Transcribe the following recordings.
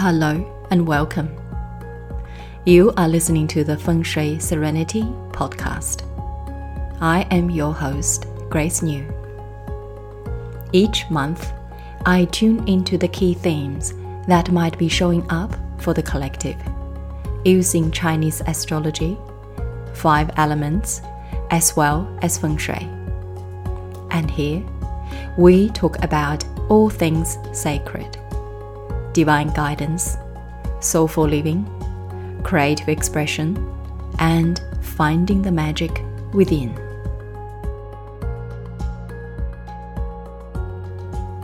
Hello and welcome. You are listening to the Feng Shui Serenity podcast. I am your host, Grace New. Each month, I tune into the key themes that might be showing up for the collective using Chinese astrology, five elements, as well as Feng Shui. And here, we talk about all things sacred divine guidance, soulful living, creative expression, and finding the magic within.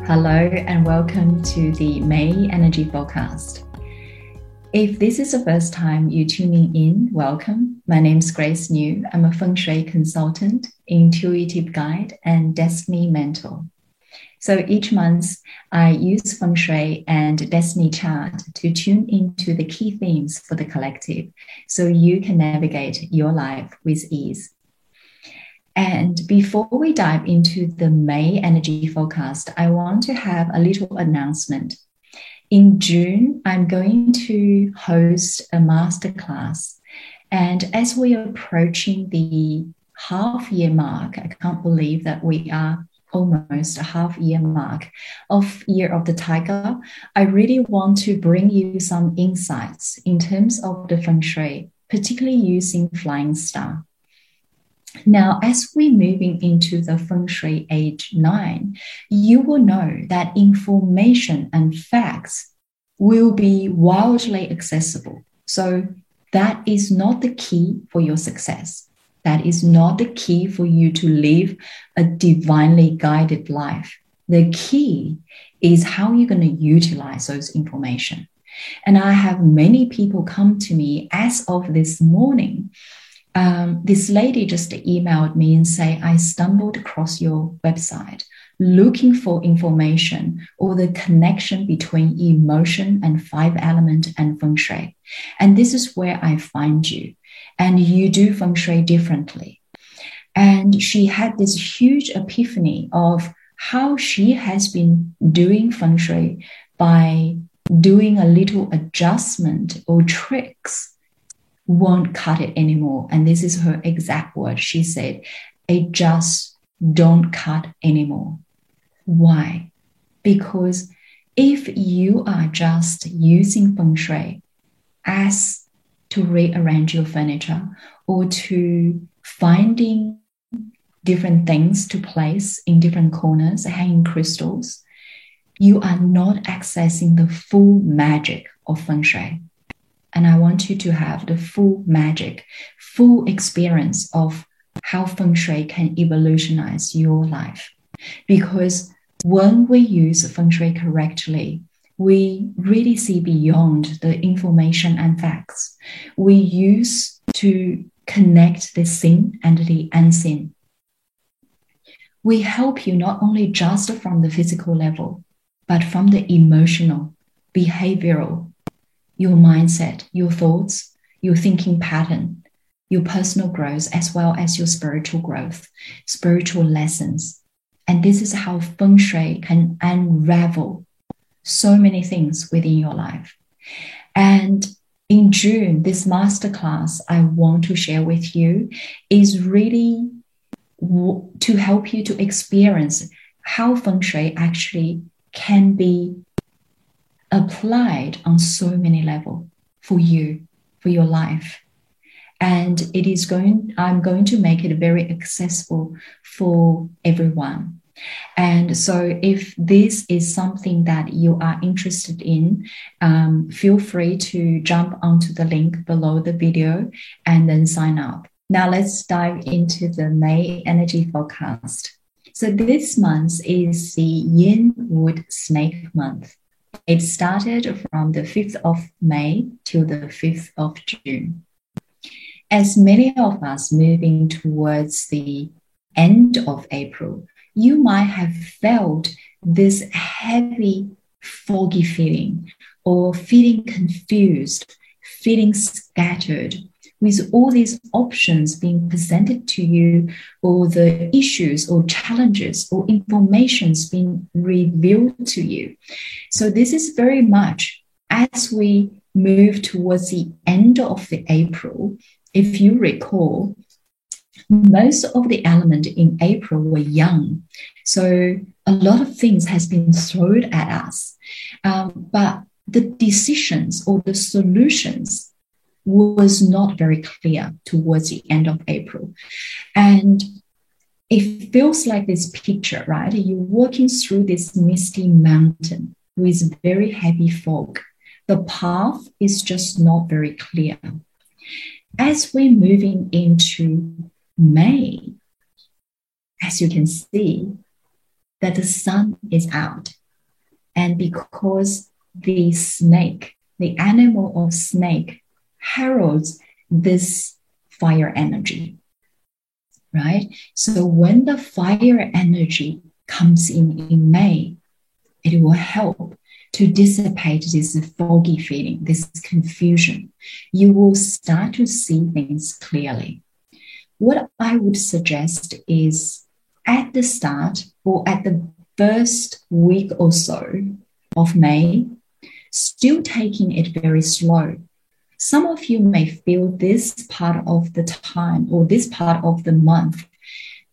Hello, and welcome to the May Energy Forecast. If this is the first time you're tuning in, welcome. My name is Grace New. I'm a feng shui consultant, intuitive guide, and destiny mentor. So each month, I use feng shui and destiny chart to tune into the key themes for the collective so you can navigate your life with ease. And before we dive into the May energy forecast, I want to have a little announcement. In June, I'm going to host a masterclass. And as we are approaching the half year mark, I can't believe that we are almost a half year mark of Year of the Tiger, I really want to bring you some insights in terms of the feng shui, particularly using Flying Star. Now, as we're moving into the feng shui age nine, you will know that information and facts will be wildly accessible. So, that is not the key for your success. That is not the key for you to live a divinely guided life. The key is how you're going to utilize those information. And I have many people come to me as of this morning. Um, this lady just emailed me and say, I stumbled across your website looking for information or the connection between emotion and five element and feng shui. And this is where I find you and you do feng shui differently. And she had this huge epiphany of how she has been doing feng shui by doing a little adjustment or tricks won't cut it anymore. And this is her exact word. She said, it just don't cut anymore. Why? Because if you are just using feng shui as to rearrange your furniture or to finding different things to place in different corners, hanging crystals, you are not accessing the full magic of feng shui. And I want you to have the full magic, full experience of how feng shui can evolutionize your life. Because when we use feng shui correctly, we really see beyond the information and facts. We use to connect the seen and the unseen. We help you not only just from the physical level, but from the emotional, behavioral, your mindset, your thoughts, your thinking pattern, your personal growth, as well as your spiritual growth, spiritual lessons. And this is how feng shui can unravel so many things within your life. And in June, this masterclass I want to share with you is really to help you to experience how feng shui actually can be applied on so many levels for you, for your life. And it is going, I'm going to make it very accessible for everyone. And so, if this is something that you are interested in, um, feel free to jump onto the link below the video and then sign up. Now, let's dive into the May energy forecast. So, this month is the Yin Wood Snake month. It started from the 5th of May till the 5th of June. As many of us moving towards the end of April, you might have felt this heavy, foggy feeling or feeling confused, feeling scattered with all these options being presented to you or the issues or challenges or informations being revealed to you. So this is very much as we move towards the end of the April, if you recall, most of the element in April were Yang. So a lot of things has been thrown at us. Um, but the decisions or the solutions was not very clear towards the end of April. And it feels like this picture, right? You're walking through this misty mountain with very heavy fog. The path is just not very clear. As we're moving into May, as you can see, that the sun is out. And because the snake, the animal of snake, heralds this fire energy, right? So when the fire energy comes in in May, it will help to dissipate this foggy feeling, this confusion. You will start to see things clearly. What I would suggest is at the start or at the first week or so of May, still taking it very slow. Some of you may feel this part of the time or this part of the month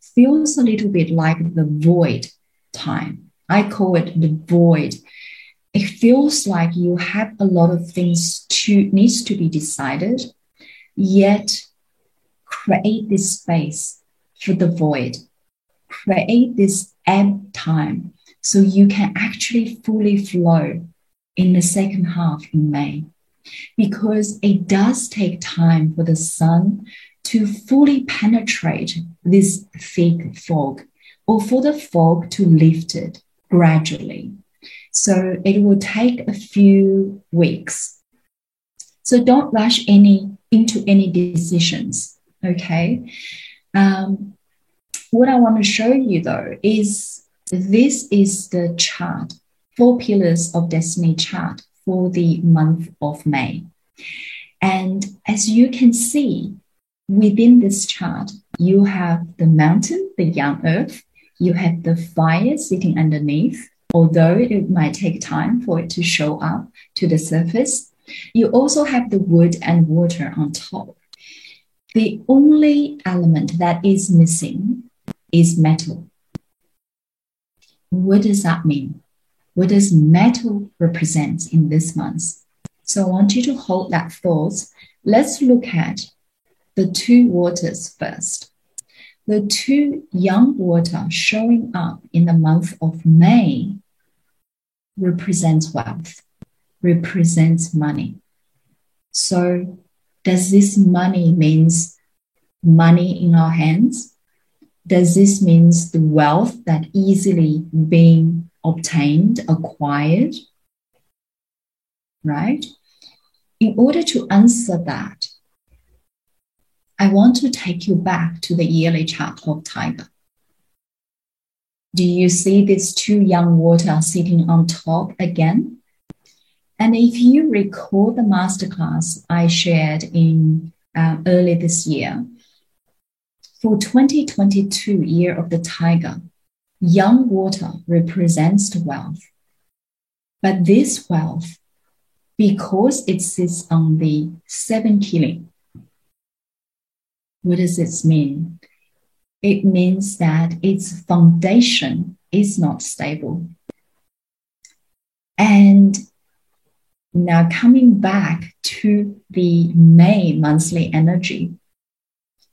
feels a little bit like the void time. I call it the void. It feels like you have a lot of things to needs to be decided, yet create this space for the void. Create this ebb time so you can actually fully flow in the second half in May because it does take time for the sun to fully penetrate this thick fog or for the fog to lift it gradually. So it will take a few weeks. So don't rush any into any decisions. Okay. Um, what I want to show you though is this is the chart, four pillars of destiny chart for the month of May. And as you can see, within this chart, you have the mountain, the Yang earth, you have the fire sitting underneath, although it might take time for it to show up to the surface. You also have the wood and water on top. The only element that is missing is metal. What does that mean? What does metal represent in this month? So I want you to hold that thought. Let's look at the two waters first. The two Yang water showing up in the month of May represents wealth, represents money. So does this money means money in our hands? Does this means the wealth that easily being obtained, acquired? Right? In order to answer that, I want to take you back to the yearly chart of Tiger. Do you see these two Yang water sitting on top again? And if you recall the masterclass I shared in uh, early this year, for 2022 year of the tiger, Yang water represents the wealth. But this wealth, because it sits on the seven killing, what does this mean? It means that its foundation is not stable. And now coming back to the May monthly energy,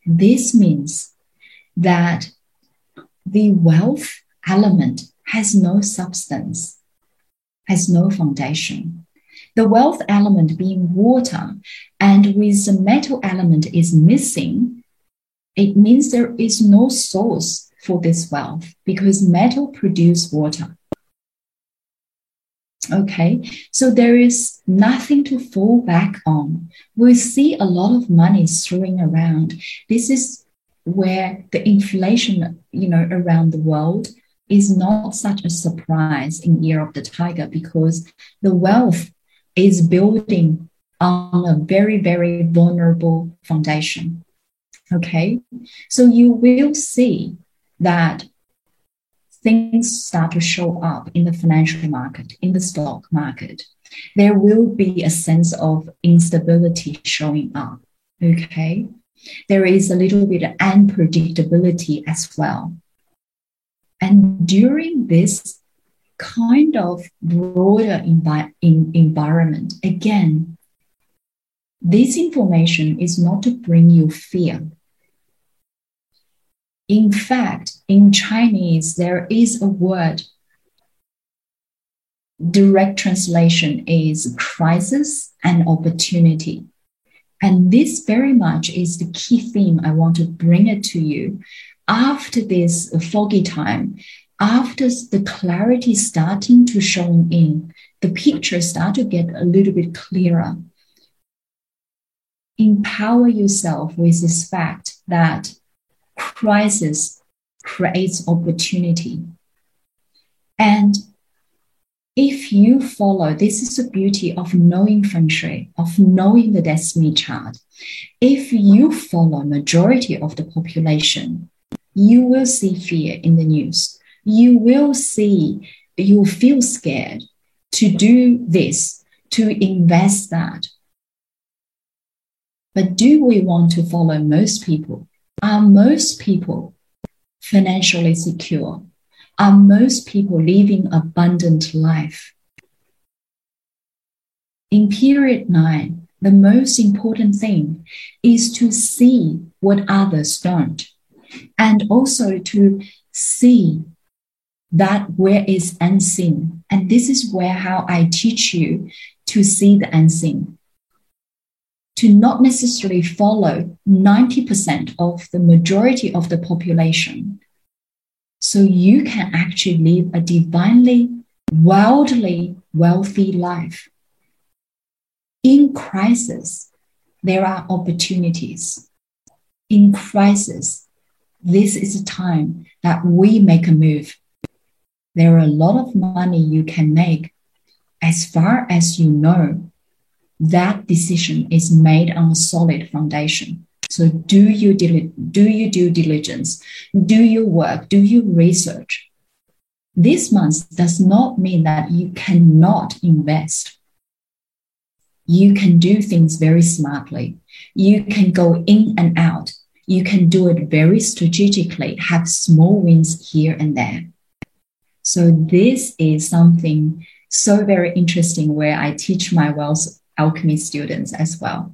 this means that the wealth element has no substance, has no foundation. The wealth element being water, and with the metal element is missing, it means there is no source for this wealth because metal produce water. Okay, so there is nothing to fall back on. We see a lot of money throwing around. This is where the inflation, you know, around the world is not such a surprise in Year of the Tiger because the wealth is building on a very, very vulnerable foundation. Okay, so you will see that things start to show up in the financial market, in the stock market. There will be a sense of instability showing up. Okay. There is a little bit of unpredictability as well. And during this kind of broader envi- in environment, again, this information is not to bring you fear. In fact, in Chinese, there is a word, direct translation is crisis and opportunity. And this very much is the key theme I want to bring it to you after this foggy time, after the clarity starting to show in, the picture start to get a little bit clearer. Empower yourself with this fact that crisis creates opportunity. And if you follow, this is the beauty of knowing feng shui, of knowing the destiny chart. If you follow majority of the population, you will see fear in the news. You will see, you will feel scared to do this, to invest that. But do we want to follow most people? Are most people financially secure? Are most people living abundant life? In period nine, the most important thing is to see what others don't, and also to see that where is unseen. And this is where how I teach you to see the unseen to not necessarily follow 90% of the majority of the population. So you can actually live a divinely, wildly wealthy life. In crisis, there are opportunities. In crisis, this is a time that we make a move. There are a lot of money you can make as far as you know that decision is made on a solid foundation. So do you do due diligence, do your work, do your research. This month does not mean that you cannot invest. You can do things very smartly. You can go in and out. You can do it very strategically, have small wins here and there. So this is something so very interesting where I teach my wealth alchemy students as well.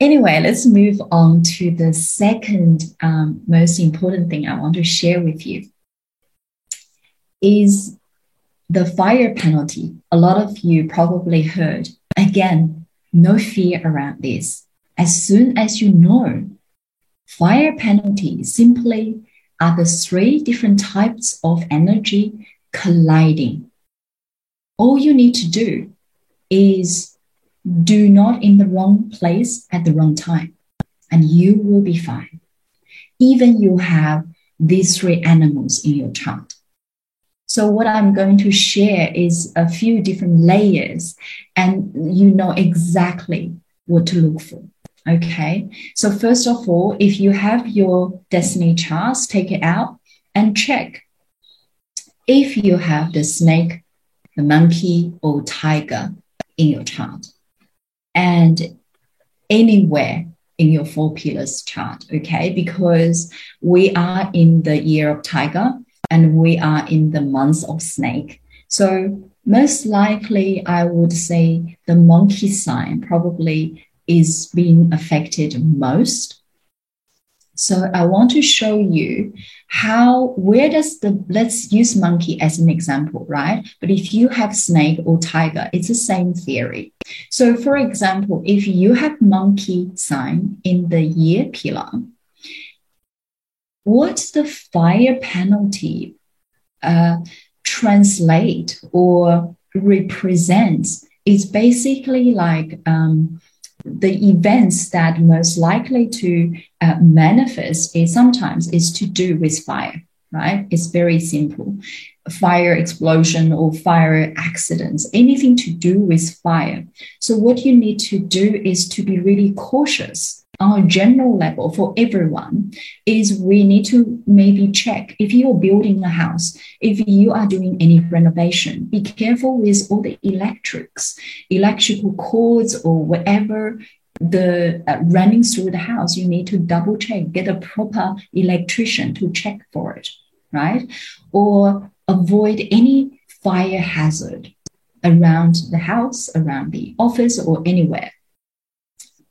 Anyway, let's move on to the second um, most important thing I want to share with you is the fire penalty. A lot of you probably heard. Again, no fear around this. As soon as you know, fire penalty simply are the three different types of energy colliding. All you need to do is do not in the wrong place at the wrong time, and you will be fine. Even you have these three animals in your chart. So what I'm going to share is a few different layers, and you know exactly what to look for. Okay. So first of all, if you have your destiny charts, take it out and check. If you have the snake, the monkey, or tiger in your chart, and anywhere in your four pillars chart, okay? Because we are in the year of tiger and we are in the month of snake. So most likely, I would say the monkey sign probably is being affected most. So I want to show you how, where does the, let's use monkey as an example, right? But if you have snake or tiger, it's the same theory. So for example, if you have monkey sign in the year pillar, what's the fire penalty uh, translate or represents is basically like um, the events that most likely to uh, manifest is sometimes is to do with fire right? It's very simple. Fire explosion or fire accidents anything to do with fire. So what you need to do is to be really cautious on a general level for everyone is we need to maybe check if you're building a house, if you are doing any renovation, be careful with all the electrics, electrical cords or whatever the uh, running through the house. You need to double check, get a proper electrician to check for it, right? Or avoid any fire hazard around the house, around the office, or anywhere.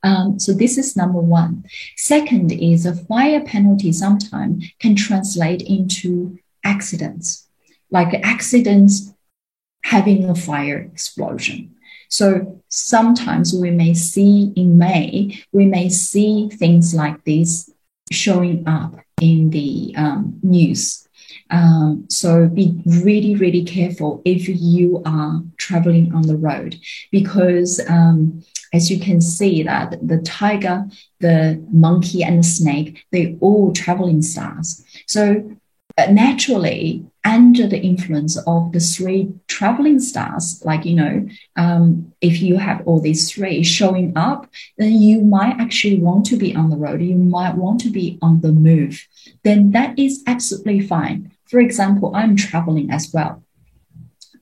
Um, so this is number one. Second is a fire penalty sometimes can translate into accidents, like accidents having a fire explosion. So sometimes we may see in May, we may see things like this showing up in the um, news. Um, so be really, really careful if you are traveling on the road because um, as you can see that the tiger, the monkey, and the snake, they all traveling stars. So uh, naturally, under the influence of the three traveling stars, like, you know, um, if you have all these three showing up, then you might actually want to be on the road. You might want to be on the move. Then that is absolutely fine. For example, I'm traveling as well.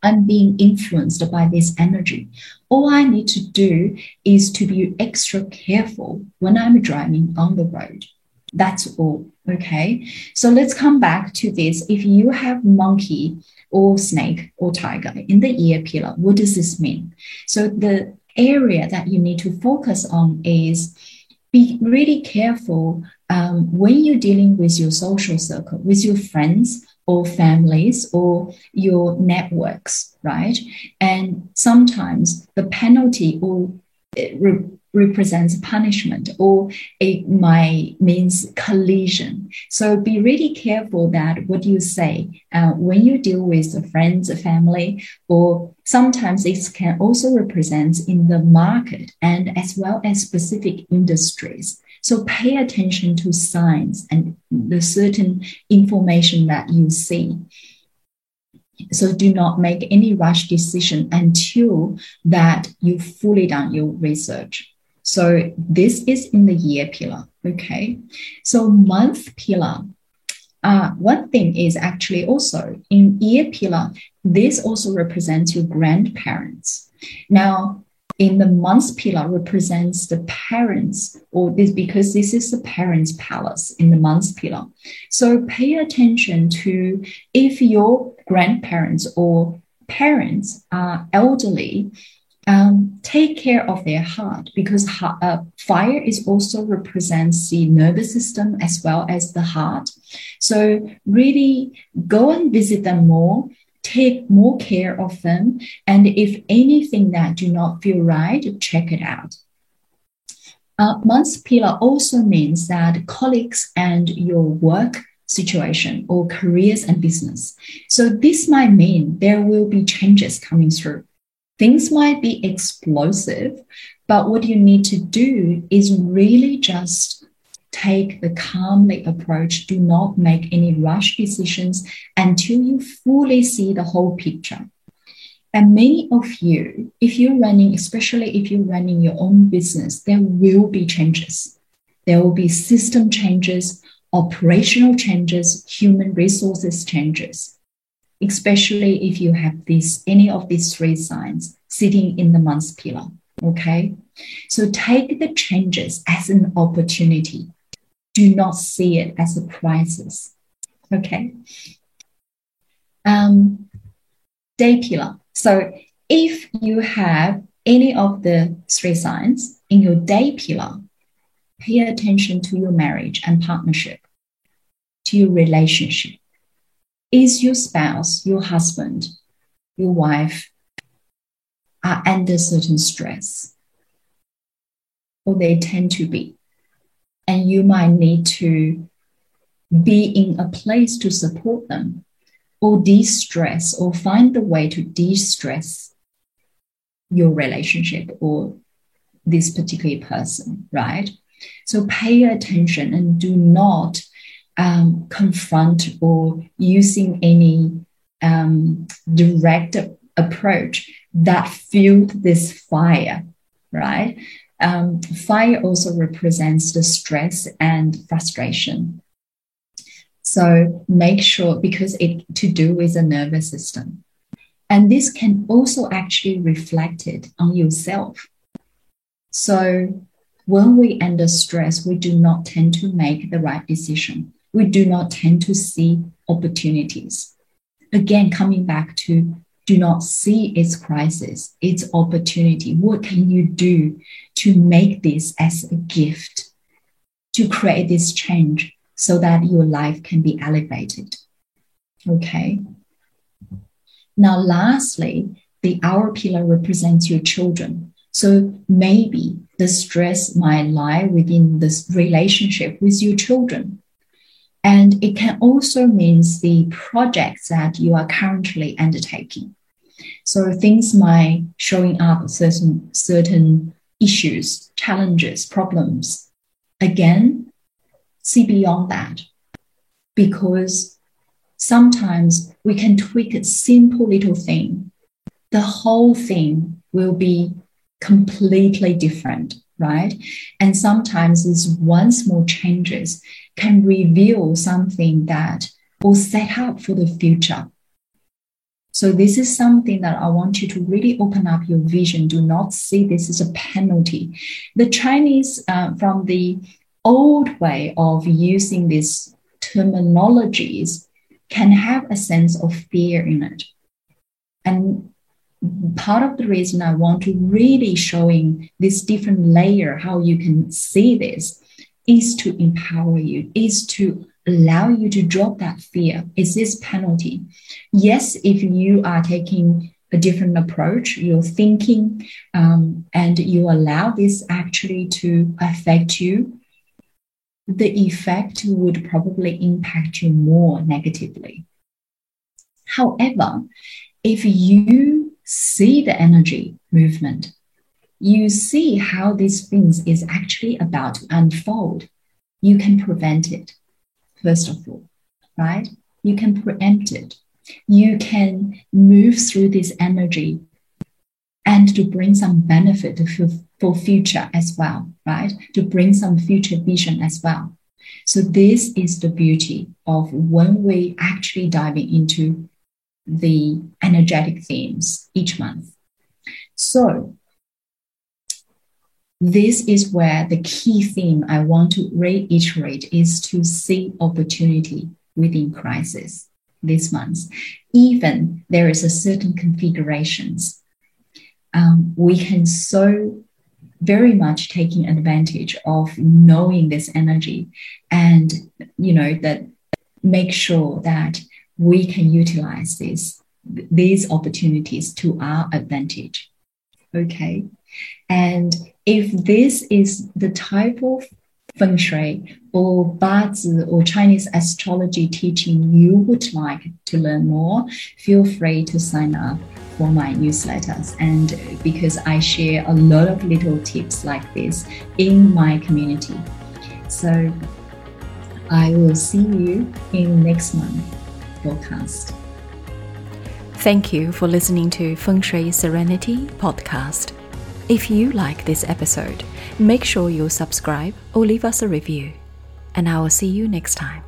I'm being influenced by this energy. All I need to do is to be extra careful when I'm driving on the road. That's all. Okay. So let's come back to this. If you have monkey or snake or tiger in the year pillar, what does this mean? So the area that you need to focus on is be really careful um, when you're dealing with your social circle, with your friends or families or your networks, right? And sometimes the penalty or represents punishment or it might means collision. So be really careful that what you say uh, when you deal with friends, family, or sometimes it can also represent in the market and as well as specific industries. So pay attention to signs and the certain information that you see. So do not make any rush decision until that you fully done your research. So this is in the year pillar. Okay. So month pillar. Uh, one thing is actually also in year pillar, this also represents your grandparents. Now, in the month pillar represents the parents or this because this is the parents palace in the month pillar so pay attention to if your grandparents or parents are elderly um, take care of their heart because uh, fire is also represents the nervous system as well as the heart so really go and visit them more take more care of them. And if anything that do not feel right, check it out. Uh, month pillar also means that colleagues and your work situation or careers and business. So this might mean there will be changes coming through. Things might be explosive, but what you need to do is really just take the calmly approach. Do not make any rush decisions until you fully see the whole picture. And many of you, if you're running, especially if you're running your own business, there will be changes. There will be system changes, operational changes, human resources changes, especially if you have this, any of these three signs sitting in the month pillar. Okay. So take the changes as an opportunity do not see it as a crisis. Okay. Um, day pillar. So if you have any of the three signs in your day pillar, pay attention to your marriage and partnership, to your relationship. Is your spouse, your husband, your wife are under certain stress? Or they tend to be and you might need to be in a place to support them or de-stress or find the way to de-stress your relationship or this particular person right so pay attention and do not um, confront or using any um, direct approach that fueled this fire right Um, fire also represents the stress and frustration. So make sure because it to do with the nervous system. And this can also actually reflect it on yourself. So when we under stress, we do not tend to make the right decision. We do not tend to see opportunities. Again, coming back to do not see its crisis, its opportunity. What can you do to make this as a gift, to create this change so that your life can be elevated? Okay. Now, lastly, the hour pillar represents your children. So maybe the stress might lie within this relationship with your children. And it can also mean the projects that you are currently undertaking. So things might showing up certain certain issues, challenges, problems. Again, see beyond that. Because sometimes we can tweak a simple little thing. The whole thing will be completely different, right? And sometimes these one small changes can reveal something that will set up for the future. So this is something that I want you to really open up your vision. Do not see this as a penalty. The Chinese, uh, from the old way of using these terminologies, can have a sense of fear in it. And part of the reason I want to really showing this different layer, how you can see this, is to empower you, is to allow you to drop that fear. Is this penalty? Yes, if you are taking a different approach, you're thinking, um, and you allow this actually to affect you, the effect would probably impact you more negatively. However, if you see the energy movement, you see how these things is actually about to unfold, you can prevent it first of all, right? You can preempt it. You can move through this energy and to bring some benefit for, for future as well, right? To bring some future vision as well. So this is the beauty of when we actually diving into the energetic themes each month. So this is where the key theme I want to reiterate is to see opportunity within crisis this month. Even there is a certain configurations, um, we can so very much taking advantage of knowing this energy and you know that make sure that we can utilize this these opportunities to our advantage okay and if this is the type of feng shui or bazi or Chinese astrology teaching you would like to learn more, feel free to sign up for my newsletters. And because I share a lot of little tips like this in my community. So I will see you in next month podcast. Thank you for listening to Feng Shui Serenity podcast. If you like this episode, make sure you subscribe or leave us a review. And I will see you next time.